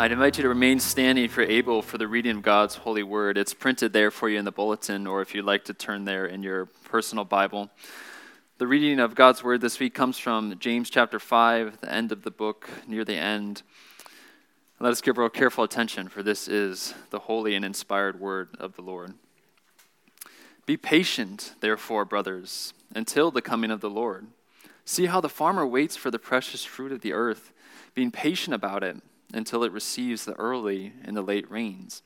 I'd invite you to remain standing if you're able for the reading of God's holy word. It's printed there for you in the bulletin, or if you'd like to turn there in your personal Bible. The reading of God's word this week comes from James chapter 5, the end of the book, near the end. Let us give real careful attention, for this is the holy and inspired word of the Lord. Be patient, therefore, brothers, until the coming of the Lord. See how the farmer waits for the precious fruit of the earth, being patient about it until it receives the early and the late rains.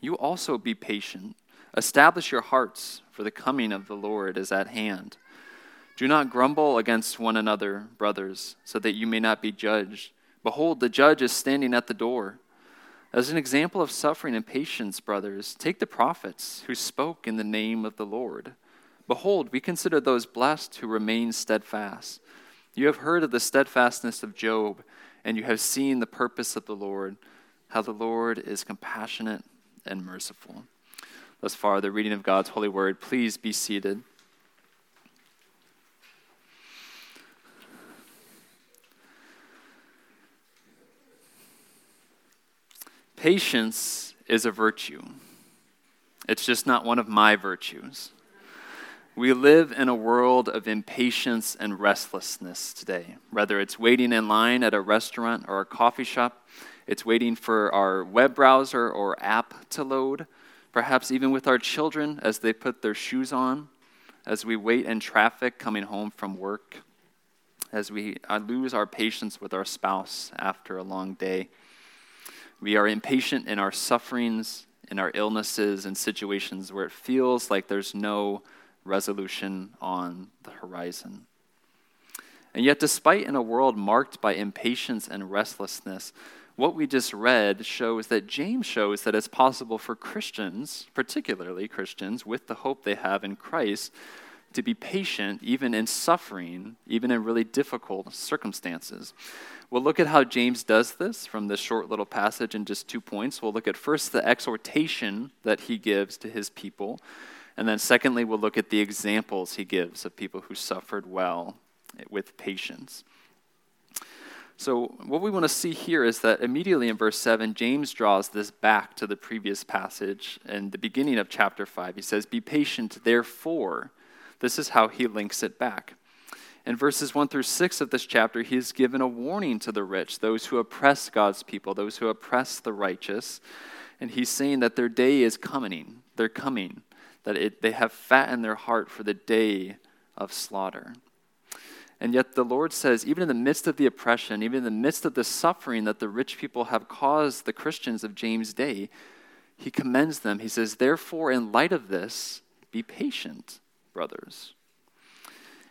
You also be patient. Establish your hearts, for the coming of the Lord is at hand. Do not grumble against one another, brothers, so that you may not be judged. Behold, the judge is standing at the door. As an example of suffering and patience, brothers, take the prophets who spoke in the name of the Lord. Behold, we consider those blessed who remain steadfast. You have heard of the steadfastness of Job and you have seen the purpose of the Lord, how the Lord is compassionate and merciful. Thus far, the reading of God's holy word. Please be seated. Patience is a virtue. It's just not one of my virtues. We live in a world of impatience and restlessness today. Whether it's waiting in line at a restaurant or a coffee shop, it's waiting for our web browser or app to load, perhaps even with our children as they put their shoes on, as we wait in traffic coming home from work, as we uh, lose our patience with our spouse after a long day. We are impatient in our sufferings, in our illnesses, and situations where it feels like there's no resolution on the horizon. And yet, despite in a world marked by impatience and restlessness, what we just read shows that James shows that it's possible for Christians, particularly Christians, with the hope they have in Christ, to be patient even in suffering, even in really difficult circumstances. We'll look at how James does this from this short little passage in just two points. We'll look at first the exhortation that he gives to his people, and then, secondly, we'll look at the examples he gives of people who suffered well with patience. So, what we want to see here is that immediately in verse 7, James draws this back to the previous passage in the beginning of chapter 5. He says, Be patient, therefore. This is how he links it back. In verses 1 through 6 of this chapter, he has given a warning to the rich, those who oppress God's people, those who oppress the righteous. And he's saying that their day is coming. They're coming that it, they have fat in their heart for the day of slaughter. And yet the Lord says, even in the midst of the oppression, even in the midst of the suffering that the rich people have caused the Christians of James' day, he commends them. He says, Therefore, in light of this, be patient, brothers.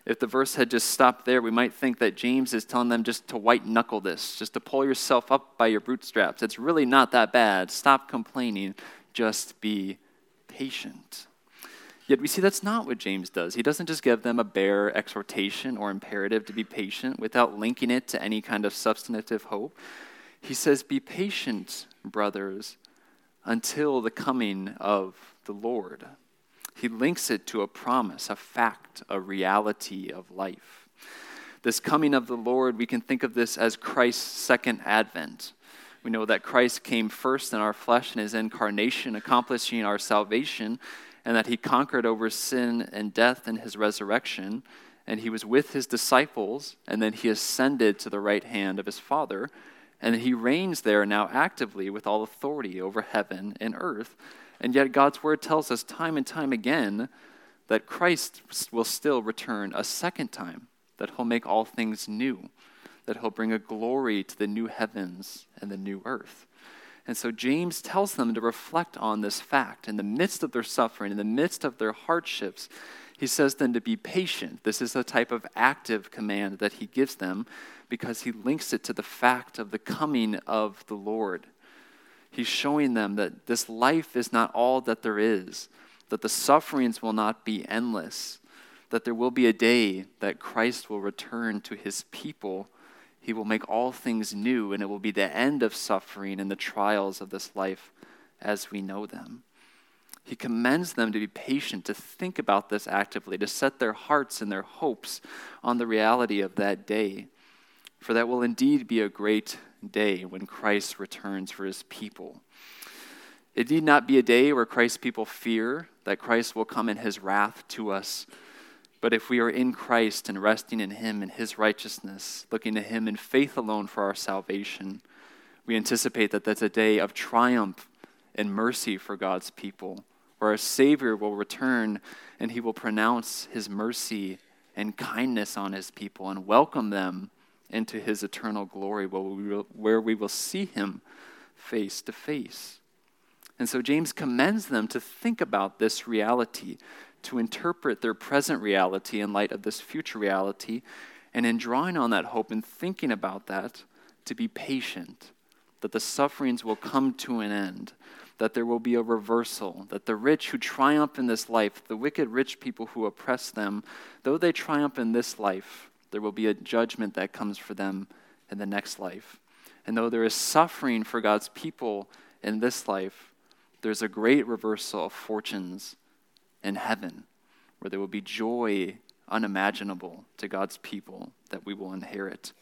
If the verse had just stopped there, we might think that James is telling them just to white knuckle this, just to pull yourself up by your bootstraps. It's really not that bad. Stop complaining. Just be patient. Yet we see that's not what James does. He doesn't just give them a bare exhortation or imperative to be patient without linking it to any kind of substantive hope. He says, Be patient, brothers, until the coming of the Lord. He links it to a promise, a fact, a reality of life. This coming of the Lord, we can think of this as Christ's second advent. We know that Christ came first in our flesh in his incarnation, accomplishing our salvation and that he conquered over sin and death in his resurrection, and he was with his disciples, and then he ascended to the right hand of his Father, and he reigns there now actively with all authority over heaven and earth. And yet, God's word tells us time and time again that Christ will still return a second time, that he'll make all things new, that he'll bring a glory to the new heavens and the new earth. And so James tells them to reflect on this fact in the midst of their suffering, in the midst of their hardships. He says then to be patient. This is a type of active command that he gives them because he links it to the fact of the coming of the Lord. He's showing them that this life is not all that there is, that the sufferings will not be endless, that there will be a day that Christ will return to his people he will make all things new, and it will be the end of suffering and the trials of this life as we know them. He commends them to be patient, to think about this actively, to set their hearts and their hopes on the reality of that day. For that will indeed be a great day when Christ returns for his people. It need not be a day where Christ's people fear that Christ will come in his wrath to us. But if we are in Christ and resting in him and his righteousness, looking to him in faith alone for our salvation, we anticipate that that's a day of triumph and mercy for God's people, where our Savior will return and he will pronounce his mercy and kindness on his people and welcome them into his eternal glory, where we will, where we will see him face to face. And so James commends them to think about this reality, to interpret their present reality in light of this future reality, and in drawing on that hope and thinking about that, to be patient, that the sufferings will come to an end, that there will be a reversal, that the rich who triumph in this life, the wicked rich people who oppress them, though they triumph in this life, there will be a judgment that comes for them in the next life. And though there is suffering for God's people in this life, there's a great reversal of fortunes in heaven, where there will be joy unimaginable to God's people that we will inherit.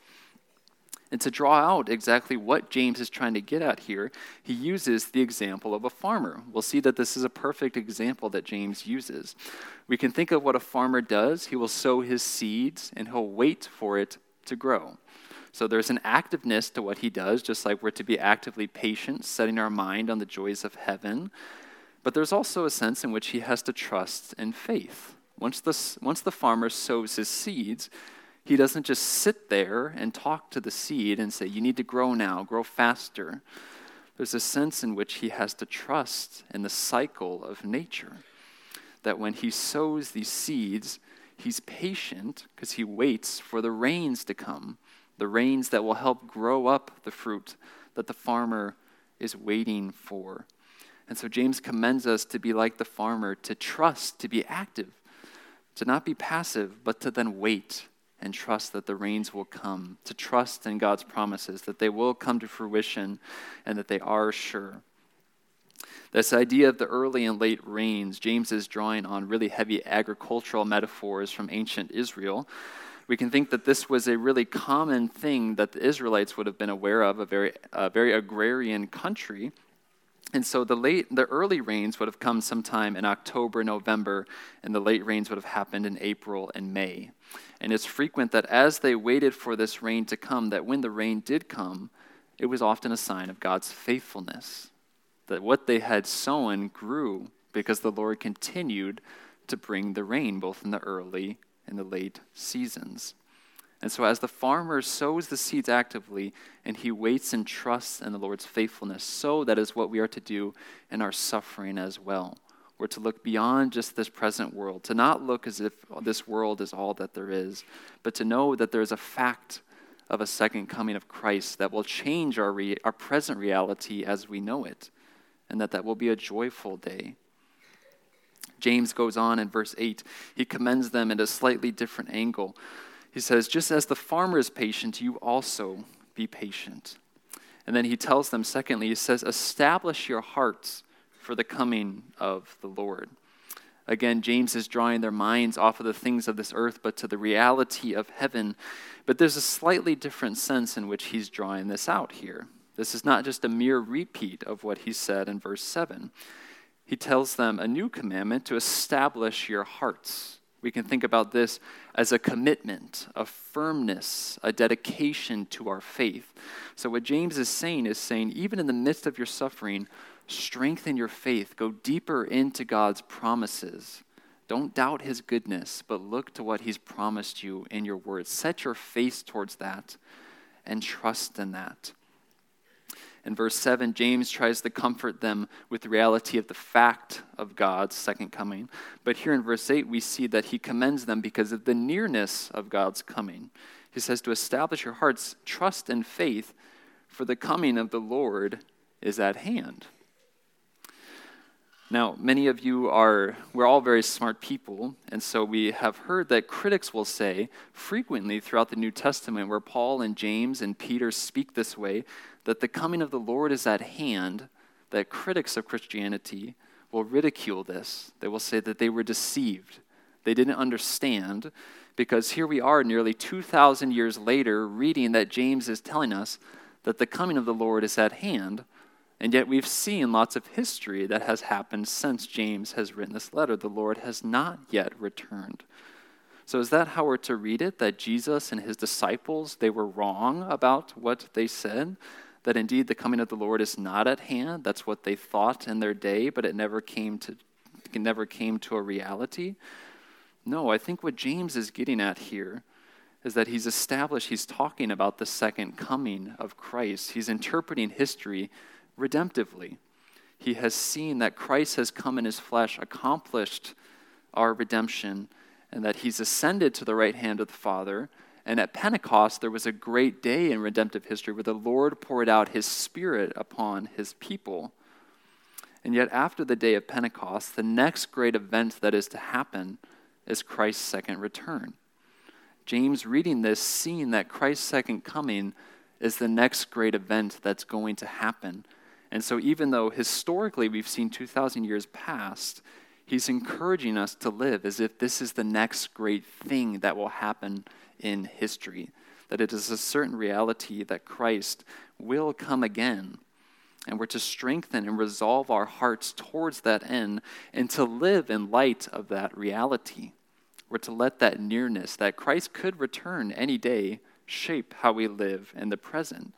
And to draw out exactly what James is trying to get at here, he uses the example of a farmer. We'll see that this is a perfect example that James uses. We can think of what a farmer does. He will sow his seeds and he'll wait for it to grow. So there's an activeness to what he does, just like we're to be actively patient, setting our mind on the joys of heaven. But there's also a sense in which he has to trust in faith. Once the, once the farmer sows his seeds, he doesn't just sit there and talk to the seed and say, You need to grow now, grow faster. There's a sense in which he has to trust in the cycle of nature. That when he sows these seeds, he's patient because he waits for the rains to come, the rains that will help grow up the fruit that the farmer is waiting for. And so James commends us to be like the farmer, to trust, to be active, to not be passive, but to then wait and trust that the rains will come, to trust in God's promises, that they will come to fruition and that they are sure. This idea of the early and late rains, James is drawing on really heavy agricultural metaphors from ancient Israel. We can think that this was a really common thing that the Israelites would have been aware of, a very, a very agrarian country. And so the late, the early rains would have come sometime in October, November, and the late rains would have happened in April and May. And it's frequent that as they waited for this rain to come, that when the rain did come, it was often a sign of God's faithfulness. That what they had sown grew because the Lord continued to bring the rain, both in the early and the late seasons. And so, as the farmer sows the seeds actively and he waits and trusts in the Lord's faithfulness, so that is what we are to do in our suffering as well. We're to look beyond just this present world, to not look as if this world is all that there is, but to know that there is a fact of a second coming of Christ that will change our, re- our present reality as we know it, and that that will be a joyful day. James goes on in verse 8, he commends them at a slightly different angle. He says, Just as the farmer is patient, you also be patient. And then he tells them, secondly, he says, Establish your hearts for the coming of the Lord. Again, James is drawing their minds off of the things of this earth, but to the reality of heaven. But there's a slightly different sense in which he's drawing this out here. This is not just a mere repeat of what he said in verse 7. He tells them a new commandment to establish your hearts. We can think about this as a commitment, a firmness, a dedication to our faith. So, what James is saying is saying, even in the midst of your suffering, strengthen your faith. Go deeper into God's promises. Don't doubt his goodness, but look to what he's promised you in your words. Set your face towards that and trust in that. In verse 7, James tries to comfort them with the reality of the fact of God's second coming. But here in verse 8, we see that he commends them because of the nearness of God's coming. He says, To establish your hearts, trust and faith, for the coming of the Lord is at hand. Now, many of you are, we're all very smart people, and so we have heard that critics will say frequently throughout the New Testament, where Paul and James and Peter speak this way, that the coming of the Lord is at hand, that critics of Christianity will ridicule this. They will say that they were deceived, they didn't understand, because here we are nearly 2,000 years later reading that James is telling us that the coming of the Lord is at hand. And yet we've seen lots of history that has happened since James has written this letter. The Lord has not yet returned. So is that how we're to read it? That Jesus and his disciples, they were wrong about what they said? That indeed the coming of the Lord is not at hand? That's what they thought in their day, but it never came to it never came to a reality? No, I think what James is getting at here is that he's established, he's talking about the second coming of Christ. He's interpreting history redemptively. He has seen that Christ has come in his flesh, accomplished our redemption, and that he's ascended to the right hand of the Father. And at Pentecost, there was a great day in redemptive history where the Lord poured out his Spirit upon his people. And yet, after the day of Pentecost, the next great event that is to happen is Christ's second return. James, reading this, seeing that Christ's second coming is the next great event that's going to happen. And so, even though historically we've seen 2,000 years past, he's encouraging us to live as if this is the next great thing that will happen in history. That it is a certain reality that Christ will come again. And we're to strengthen and resolve our hearts towards that end and to live in light of that reality. We're to let that nearness, that Christ could return any day, shape how we live in the present.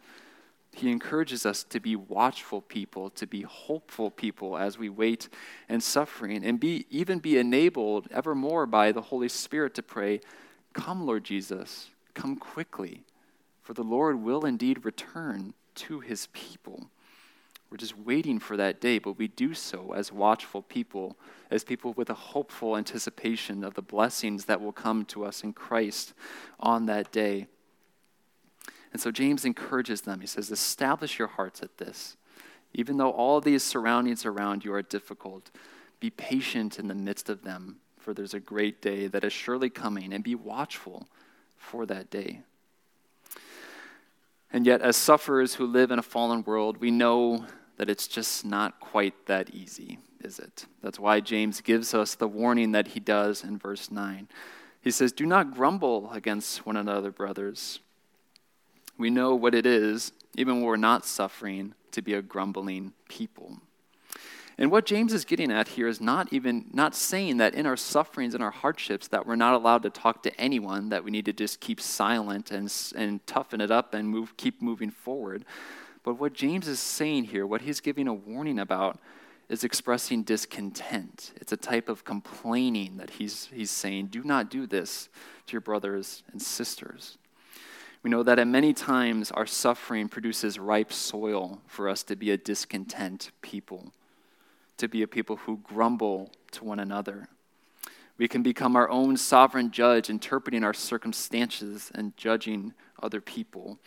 He encourages us to be watchful people, to be hopeful people as we wait in suffering, and be, even be enabled evermore by the Holy Spirit to pray, Come, Lord Jesus, come quickly, for the Lord will indeed return to his people. We're just waiting for that day, but we do so as watchful people, as people with a hopeful anticipation of the blessings that will come to us in Christ on that day. And so James encourages them. He says, Establish your hearts at this. Even though all these surroundings around you are difficult, be patient in the midst of them, for there's a great day that is surely coming, and be watchful for that day. And yet, as sufferers who live in a fallen world, we know that it's just not quite that easy, is it? That's why James gives us the warning that he does in verse 9. He says, Do not grumble against one another, brothers. We know what it is, even when we're not suffering, to be a grumbling people. And what James is getting at here is not even not saying that in our sufferings and our hardships that we're not allowed to talk to anyone, that we need to just keep silent and, and toughen it up and move, keep moving forward. But what James is saying here, what he's giving a warning about, is expressing discontent. It's a type of complaining that he's, he's saying, do not do this to your brothers and sisters. We know that at many times our suffering produces ripe soil for us to be a discontent people, to be a people who grumble to one another. We can become our own sovereign judge, interpreting our circumstances and judging other people.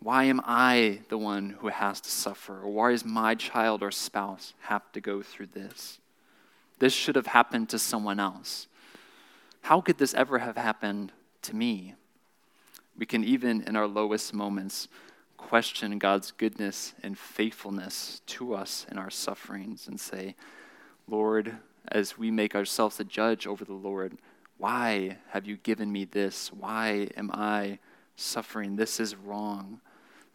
Why am I the one who has to suffer? Or why does my child or spouse have to go through this? This should have happened to someone else. How could this ever have happened to me? We can even in our lowest moments question God's goodness and faithfulness to us in our sufferings and say, Lord, as we make ourselves a judge over the Lord, why have you given me this? Why am I suffering? This is wrong.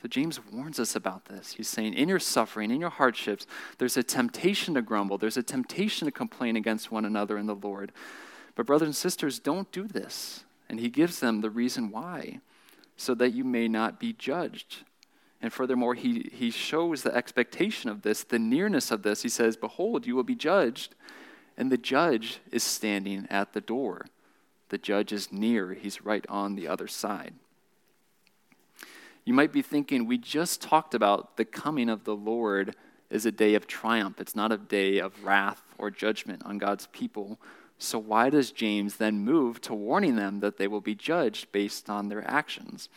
So James warns us about this. He's saying, in your suffering, in your hardships, there's a temptation to grumble, there's a temptation to complain against one another in the Lord. But, brothers and sisters, don't do this. And he gives them the reason why, so that you may not be judged. And furthermore, he, he shows the expectation of this, the nearness of this. He says, Behold, you will be judged. And the judge is standing at the door. The judge is near, he's right on the other side. You might be thinking, we just talked about the coming of the Lord is a day of triumph. It's not a day of wrath or judgment on God's people. So, why does James then move to warning them that they will be judged based on their actions?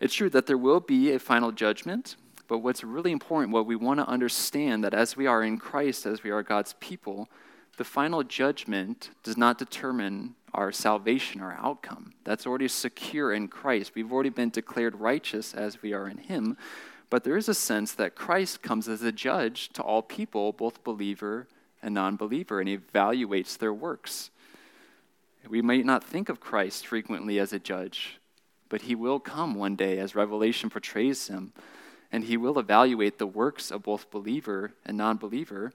It's true that there will be a final judgment, but what's really important, what we want to understand, that as we are in Christ, as we are God's people, the final judgment does not determine our salvation, our outcome. That's already secure in Christ. We've already been declared righteous as we are in Him. But there is a sense that Christ comes as a judge to all people, both believer and non believer, and evaluates their works. We might not think of Christ frequently as a judge, but he will come one day as Revelation portrays him, and he will evaluate the works of both believer and non believer.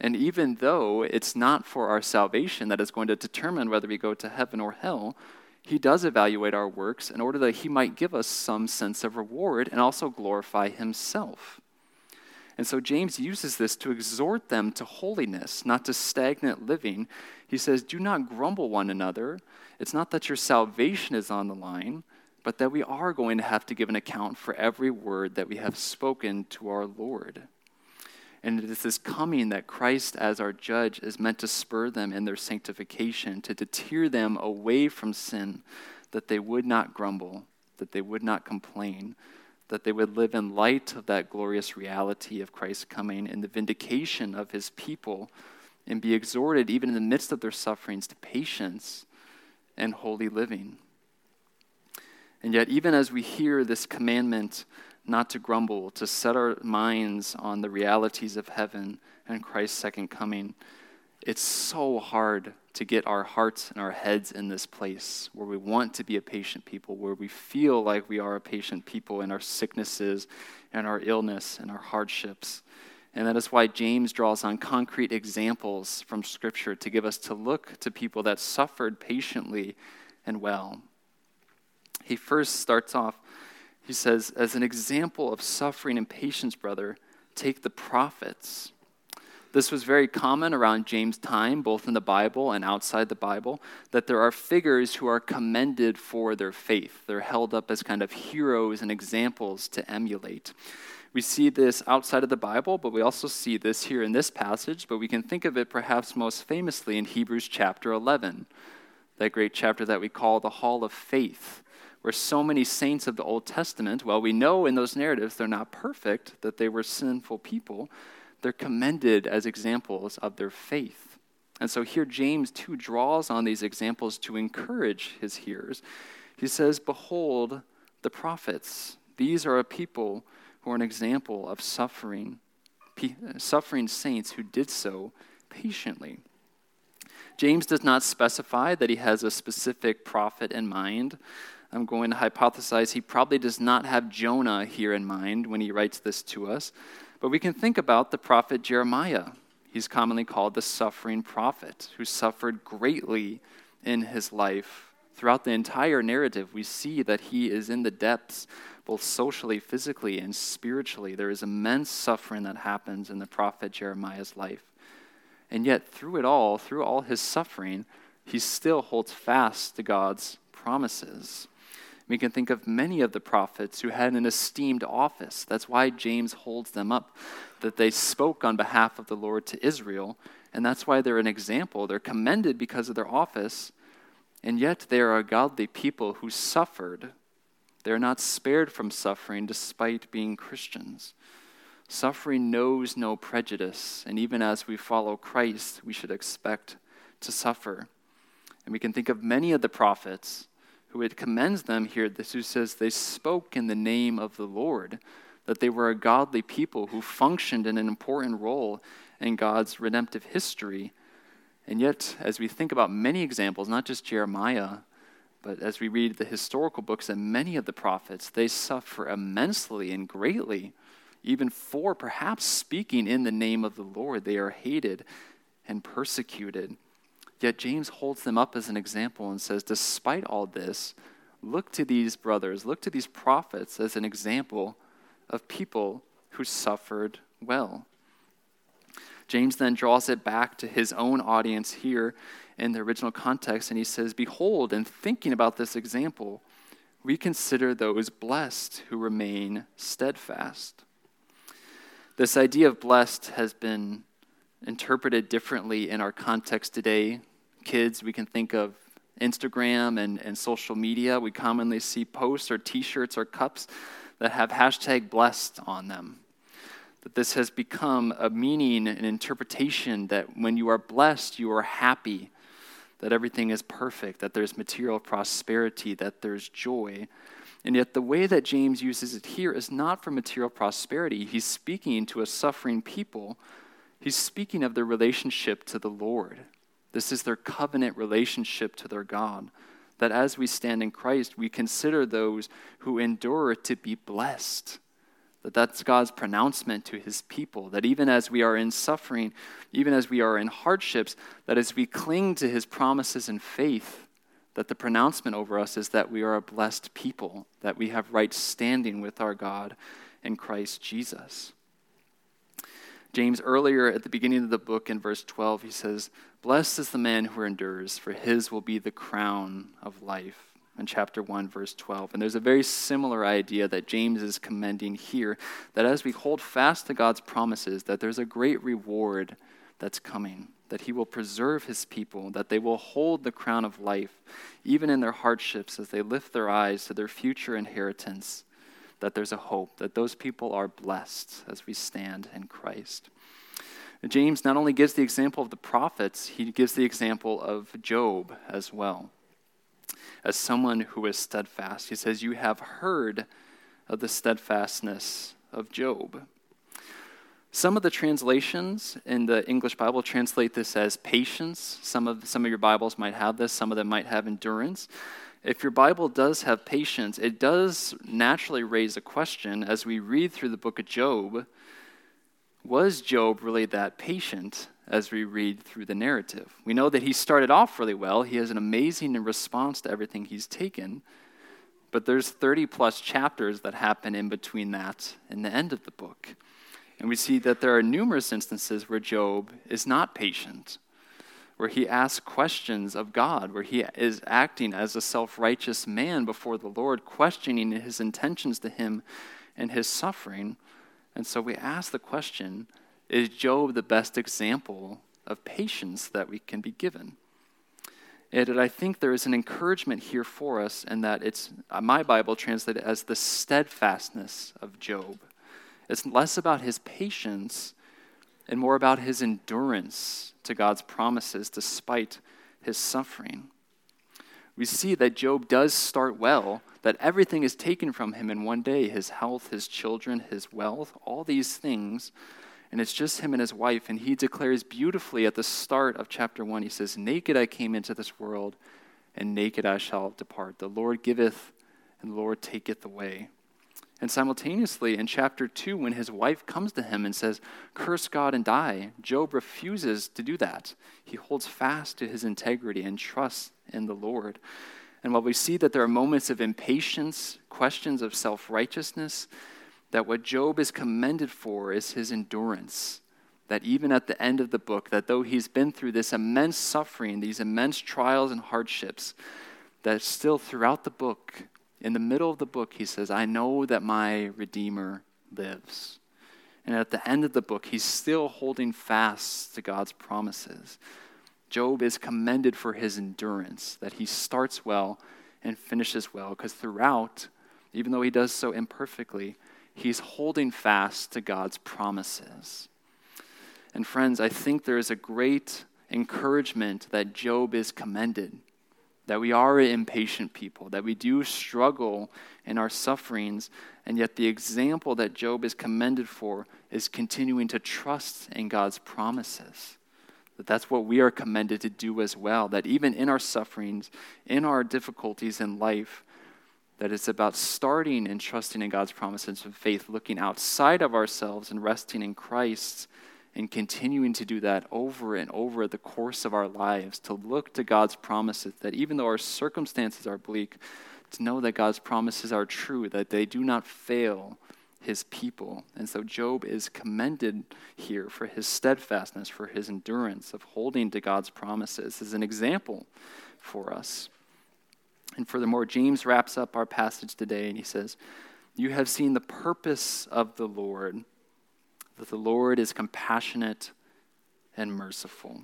And even though it's not for our salvation that is going to determine whether we go to heaven or hell, he does evaluate our works in order that he might give us some sense of reward and also glorify himself. And so James uses this to exhort them to holiness, not to stagnant living. He says, Do not grumble one another. It's not that your salvation is on the line, but that we are going to have to give an account for every word that we have spoken to our Lord. And it is this coming that Christ, as our judge, is meant to spur them in their sanctification, to deter them away from sin, that they would not grumble, that they would not complain, that they would live in light of that glorious reality of Christ's coming and the vindication of his people, and be exhorted, even in the midst of their sufferings, to patience and holy living. And yet, even as we hear this commandment not to grumble, to set our minds on the realities of heaven and Christ's second coming, it's so hard to get our hearts and our heads in this place where we want to be a patient people, where we feel like we are a patient people in our sicknesses and our illness and our hardships. And that is why James draws on concrete examples from Scripture to give us to look to people that suffered patiently and well. He first starts off, he says, as an example of suffering and patience, brother, take the prophets this was very common around James' time, both in the Bible and outside the Bible, that there are figures who are commended for their faith. They're held up as kind of heroes and examples to emulate. We see this outside of the Bible, but we also see this here in this passage, but we can think of it perhaps most famously in Hebrews chapter 11, that great chapter that we call the Hall of Faith where so many saints of the Old Testament, well, we know in those narratives they're not perfect, that they were sinful people, they're commended as examples of their faith. And so here James too draws on these examples to encourage his hearers. He says, Behold the prophets. These are a people who are an example of suffering, suffering saints who did so patiently. James does not specify that he has a specific prophet in mind. I'm going to hypothesize he probably does not have Jonah here in mind when he writes this to us. But we can think about the prophet Jeremiah. He's commonly called the suffering prophet, who suffered greatly in his life. Throughout the entire narrative, we see that he is in the depths, both socially, physically, and spiritually. There is immense suffering that happens in the prophet Jeremiah's life. And yet, through it all, through all his suffering, he still holds fast to God's promises. We can think of many of the prophets who had an esteemed office. That's why James holds them up, that they spoke on behalf of the Lord to Israel, and that's why they're an example. They're commended because of their office, and yet they are a godly people who suffered. They're not spared from suffering despite being Christians. Suffering knows no prejudice, and even as we follow Christ, we should expect to suffer. And we can think of many of the prophets who commends them here, this who says they spoke in the name of the Lord, that they were a godly people who functioned in an important role in God's redemptive history. And yet, as we think about many examples, not just Jeremiah, but as we read the historical books and many of the prophets, they suffer immensely and greatly, even for perhaps speaking in the name of the Lord. They are hated and persecuted. Yet James holds them up as an example and says, despite all this, look to these brothers, look to these prophets as an example of people who suffered well. James then draws it back to his own audience here in the original context, and he says, Behold, in thinking about this example, we consider those blessed who remain steadfast. This idea of blessed has been interpreted differently in our context today. Kids, we can think of Instagram and, and social media. We commonly see posts or t shirts or cups that have hashtag blessed on them. That this has become a meaning, an interpretation that when you are blessed, you are happy, that everything is perfect, that there's material prosperity, that there's joy. And yet, the way that James uses it here is not for material prosperity. He's speaking to a suffering people He's speaking of their relationship to the Lord. This is their covenant relationship to their God, that as we stand in Christ, we consider those who endure to be blessed. That that's God's pronouncement to his people, that even as we are in suffering, even as we are in hardships, that as we cling to his promises in faith, that the pronouncement over us is that we are a blessed people, that we have right standing with our God in Christ Jesus. James, earlier at the beginning of the book in verse 12, he says, Blessed is the man who endures, for his will be the crown of life. In chapter 1, verse 12. And there's a very similar idea that James is commending here that as we hold fast to God's promises, that there's a great reward that's coming, that he will preserve his people, that they will hold the crown of life, even in their hardships, as they lift their eyes to their future inheritance that there's a hope, that those people are blessed as we stand in Christ. James not only gives the example of the prophets, he gives the example of Job as well. As someone who is steadfast, he says, You have heard of the steadfastness of Job. Some of the translations in the English Bible translate this as patience. Some of, some of your Bibles might have this, some of them might have endurance if your Bible does have patience, it does naturally raise a question as we read through the book of Job. Was Job really that patient as we read through the narrative? We know that he started off really well. He has an amazing response to everything he's taken. But there's 30 plus chapters that happen in between that and the end of the book. And we see that there are numerous instances where Job is not patient where he asks questions of God, where he is acting as a self righteous man before the Lord, questioning his intentions to him and his suffering. And so we ask the question is Job the best example of patience that we can be given? And I think there is an encouragement here for us, and that it's uh, my Bible translated as the steadfastness of Job. It's less about his patience and more about his endurance to God's promises despite his suffering. We see that Job does start well, that everything is taken from him in one day his health, his children, his wealth, all these things. And it's just him and his wife. And he declares beautifully at the start of chapter 1 he says, Naked I came into this world, and naked I shall depart. The Lord giveth, and the Lord taketh away. And simultaneously, in chapter 2, when his wife comes to him and says, Curse God and die, Job refuses to do that. He holds fast to his integrity and trusts in the Lord. And while we see that there are moments of impatience, questions of self righteousness, that what Job is commended for is his endurance. That even at the end of the book, that though he's been through this immense suffering, these immense trials and hardships, that still throughout the book, in the middle of the book, he says, I know that my Redeemer lives. And at the end of the book, he's still holding fast to God's promises. Job is commended for his endurance, that he starts well and finishes well, because throughout, even though he does so imperfectly, he's holding fast to God's promises. And friends, I think there is a great encouragement that Job is commended that we are impatient people, that we do struggle in our sufferings, and yet the example that Job is commended for is continuing to trust in God's promises. That that's what we are commended to do as well, that even in our sufferings, in our difficulties in life, that it's about starting and trusting in God's promises of faith, looking outside of ourselves and resting in Christ and continuing to do that over and over the course of our lives, to look to God's promises, that even though our circumstances are bleak, to know that God's promises are true, that they do not fail his people. And so Job is commended here for his steadfastness, for his endurance of holding to God's promises as an example for us. And furthermore, James wraps up our passage today and he says, You have seen the purpose of the Lord that the Lord is compassionate and merciful.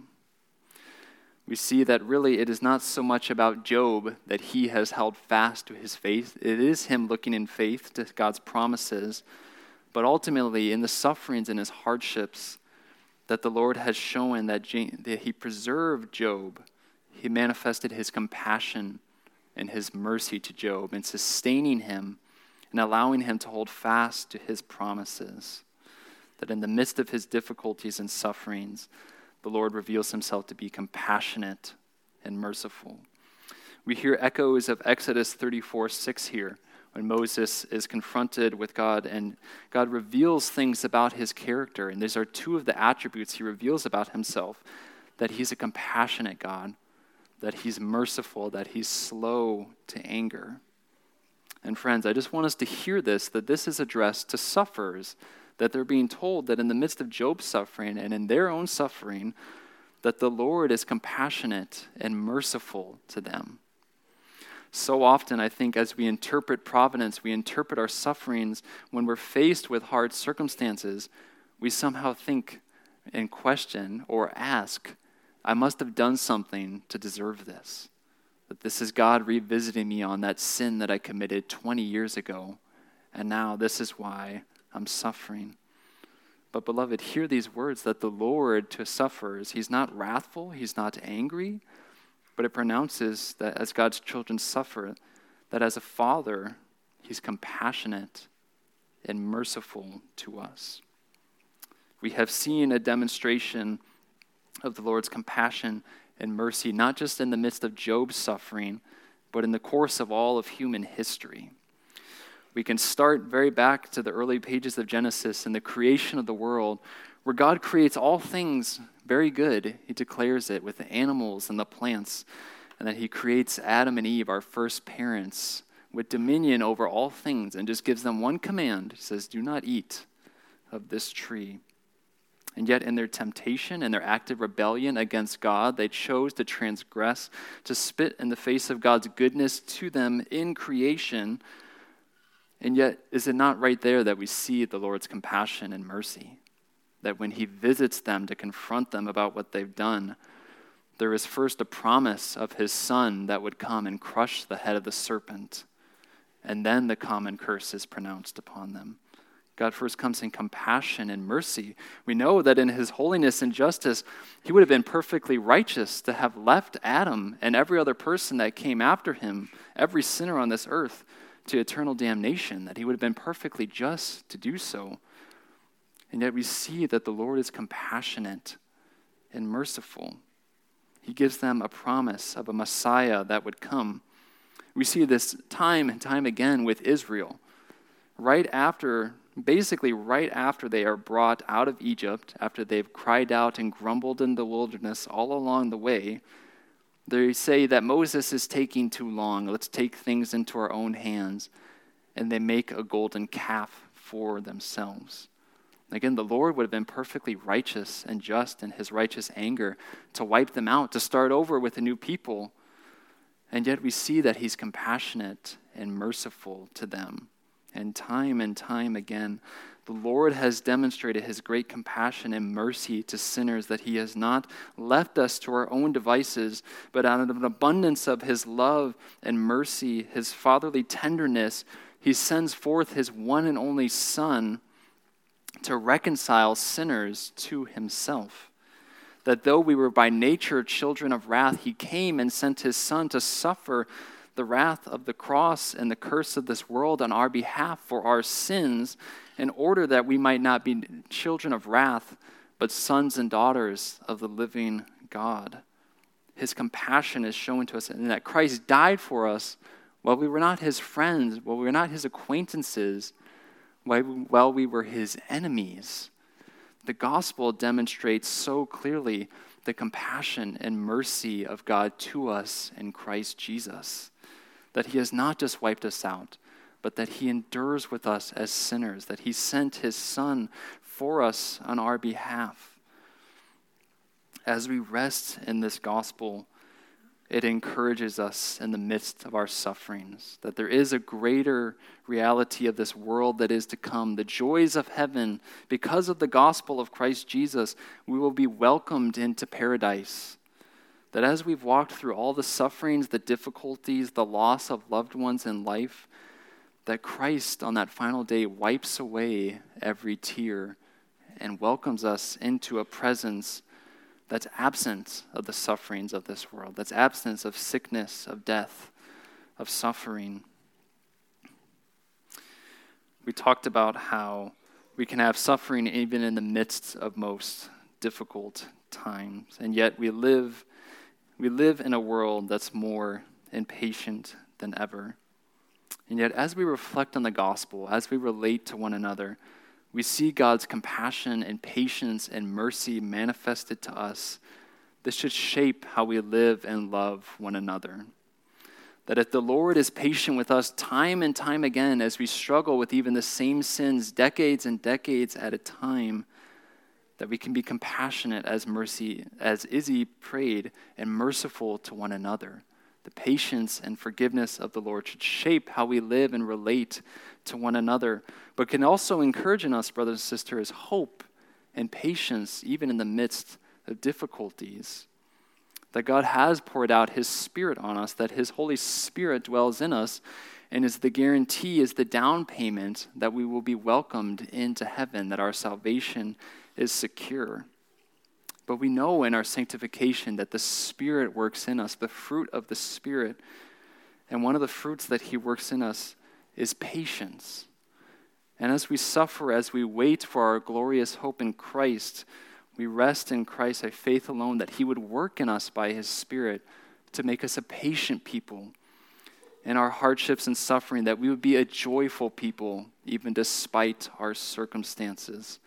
We see that really it is not so much about Job that he has held fast to his faith. It is him looking in faith to God's promises. But ultimately, in the sufferings and his hardships, that the Lord has shown that, that he preserved Job. He manifested his compassion and his mercy to Job and sustaining him and allowing him to hold fast to his promises that in the midst of his difficulties and sufferings, the Lord reveals himself to be compassionate and merciful. We hear echoes of Exodus 34 6 here when Moses is confronted with God and God reveals things about his character. And these are two of the attributes he reveals about himself that he's a compassionate God, that he's merciful, that he's slow to anger. And friends, I just want us to hear this that this is addressed to sufferers, that they're being told that in the midst of Job's suffering and in their own suffering, that the Lord is compassionate and merciful to them. So often, I think, as we interpret providence, we interpret our sufferings when we're faced with hard circumstances, we somehow think and question or ask, I must have done something to deserve this. That this is God revisiting me on that sin that I committed 20 years ago, and now this is why I'm suffering. But, beloved, hear these words that the Lord to sufferers, He's not wrathful, He's not angry, but it pronounces that as God's children suffer, that as a father, he's compassionate and merciful to us. We have seen a demonstration of the Lord's compassion and mercy, not just in the midst of Job's suffering, but in the course of all of human history. We can start very back to the early pages of Genesis and the creation of the world, where God creates all things very good. He declares it with the animals and the plants, and that He creates Adam and Eve, our first parents, with dominion over all things, and just gives them one command. He says, Do not eat of this tree. And yet, in their temptation and their active rebellion against God, they chose to transgress, to spit in the face of God's goodness to them in creation. And yet, is it not right there that we see the Lord's compassion and mercy? that when he visits them to confront them about what they've done, there is first a promise of his son that would come and crush the head of the serpent, and then the common curse is pronounced upon them. God first comes in compassion and mercy. We know that in his holiness and justice, he would have been perfectly righteous to have left Adam and every other person that came after him, every sinner on this earth, to eternal damnation, that he would have been perfectly just to do so. And yet we see that the Lord is compassionate and merciful. He gives them a promise of a Messiah that would come. We see this time and time again with Israel. Right after, basically, right after they are brought out of Egypt, after they've cried out and grumbled in the wilderness all along the way, they say that Moses is taking too long. Let's take things into our own hands. And they make a golden calf for themselves. Again, the Lord would have been perfectly righteous and just in his righteous anger to wipe them out, to start over with a new people. And yet we see that he's compassionate and merciful to them. And time and time again, the Lord has demonstrated his great compassion and mercy to sinners, that he has not left us to our own devices, but out of an abundance of his love and mercy, his fatherly tenderness, he sends forth his one and only Son to reconcile sinners to himself. That though we were by nature children of wrath, he came and sent his Son to suffer the wrath of the cross and the curse of this world on our behalf for our sins, in order that we might not be children of wrath, but sons and daughters of the living God. His compassion is shown to us, and that Christ died for us while we were not his friends, while we were not his acquaintances while we were his enemies. The gospel demonstrates so clearly the compassion and mercy of God to us in Christ Jesus. That he has not just wiped us out, but that he endures with us as sinners, that he sent his son for us on our behalf. As we rest in this gospel, it encourages us in the midst of our sufferings that there is a greater reality of this world that is to come, the joys of heaven. Because of the gospel of Christ Jesus, we will be welcomed into paradise. That as we've walked through all the sufferings, the difficulties, the loss of loved ones in life, that Christ on that final day wipes away every tear and welcomes us into a presence that's absent of the sufferings of this world, that's absence of sickness, of death, of suffering. We talked about how we can have suffering even in the midst of most difficult times, and yet we live we live in a world that's more impatient than ever. And yet, as we reflect on the gospel, as we relate to one another, we see God's compassion and patience and mercy manifested to us. This should shape how we live and love one another. That if the Lord is patient with us time and time again as we struggle with even the same sins decades and decades at a time, that we can be compassionate as mercy as Izzy prayed and merciful to one another. The patience and forgiveness of the Lord should shape how we live and relate to one another, but can also encourage in us, brothers and sisters, hope and patience even in the midst of difficulties that God has poured out His Spirit on us, that His Holy Spirit dwells in us, and is the guarantee, is the down payment that we will be welcomed into heaven, that our salvation is secure. But we know in our sanctification that the Spirit works in us, the fruit of the Spirit. And one of the fruits that He works in us is patience. And as we suffer, as we wait for our glorious hope in Christ, we rest in Christ by faith alone that He would work in us by His Spirit to make us a patient people in our hardships and suffering, that we would be a joyful people even despite our circumstances.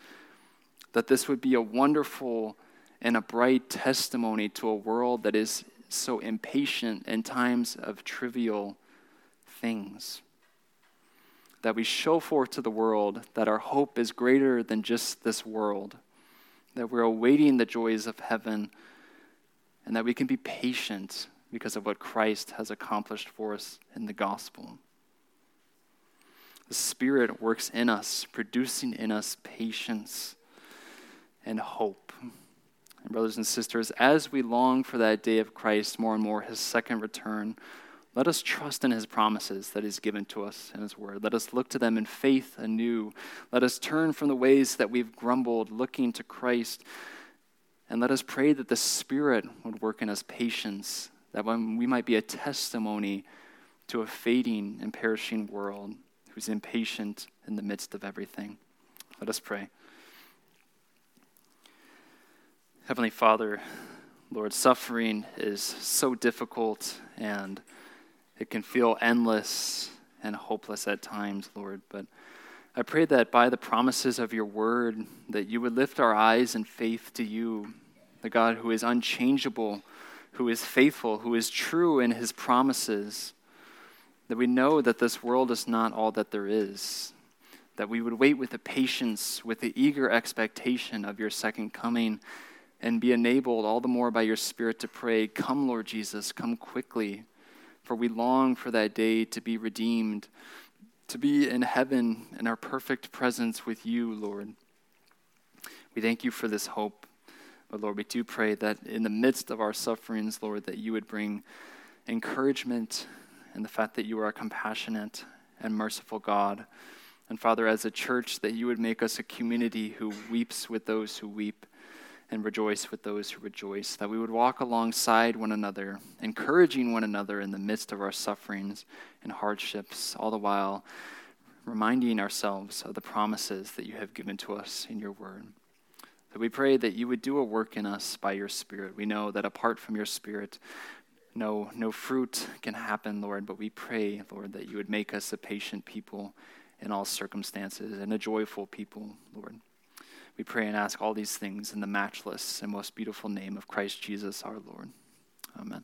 That this would be a wonderful and a bright testimony to a world that is so impatient in times of trivial things. That we show forth to the world that our hope is greater than just this world that we're awaiting the joys of heaven, and that we can be patient because of what Christ has accomplished for us in the gospel. The Spirit works in us, producing in us patience and hope. And, brothers and sisters, as we long for that day of Christ more and more, his second return, let us trust in his promises that he's given to us in his word. Let us look to them in faith anew. Let us turn from the ways that we've grumbled, looking to Christ. And let us pray that the Spirit would work in us patience, that when we might be a testimony to a fading and perishing world who's impatient in the midst of everything. Let us pray. Heavenly Father, Lord, suffering is so difficult and it can feel endless and hopeless at times, Lord. But I pray that by the promises of your word, that you would lift our eyes in faith to you, the God who is unchangeable, who is faithful, who is true in his promises. That we know that this world is not all that there is. That we would wait with the patience, with the eager expectation of your second coming, and be enabled all the more by your Spirit to pray, Come, Lord Jesus, come quickly for we long for that day to be redeemed, to be in heaven in our perfect presence with you, Lord. We thank you for this hope. But Lord, we do pray that in the midst of our sufferings, Lord, that you would bring encouragement and the fact that you are a compassionate and merciful God. And Father, as a church, that you would make us a community who weeps with those who weep and rejoice with those who rejoice, that we would walk alongside one another, encouraging one another in the midst of our sufferings and hardships, all the while reminding ourselves of the promises that you have given to us in your word. That we pray that you would do a work in us by your Spirit. We know that apart from your Spirit, no, no fruit can happen, Lord, but we pray, Lord, that you would make us a patient people in all circumstances and a joyful people, Lord. We pray and ask all these things in the matchless and most beautiful name of Christ Jesus our Lord. Amen.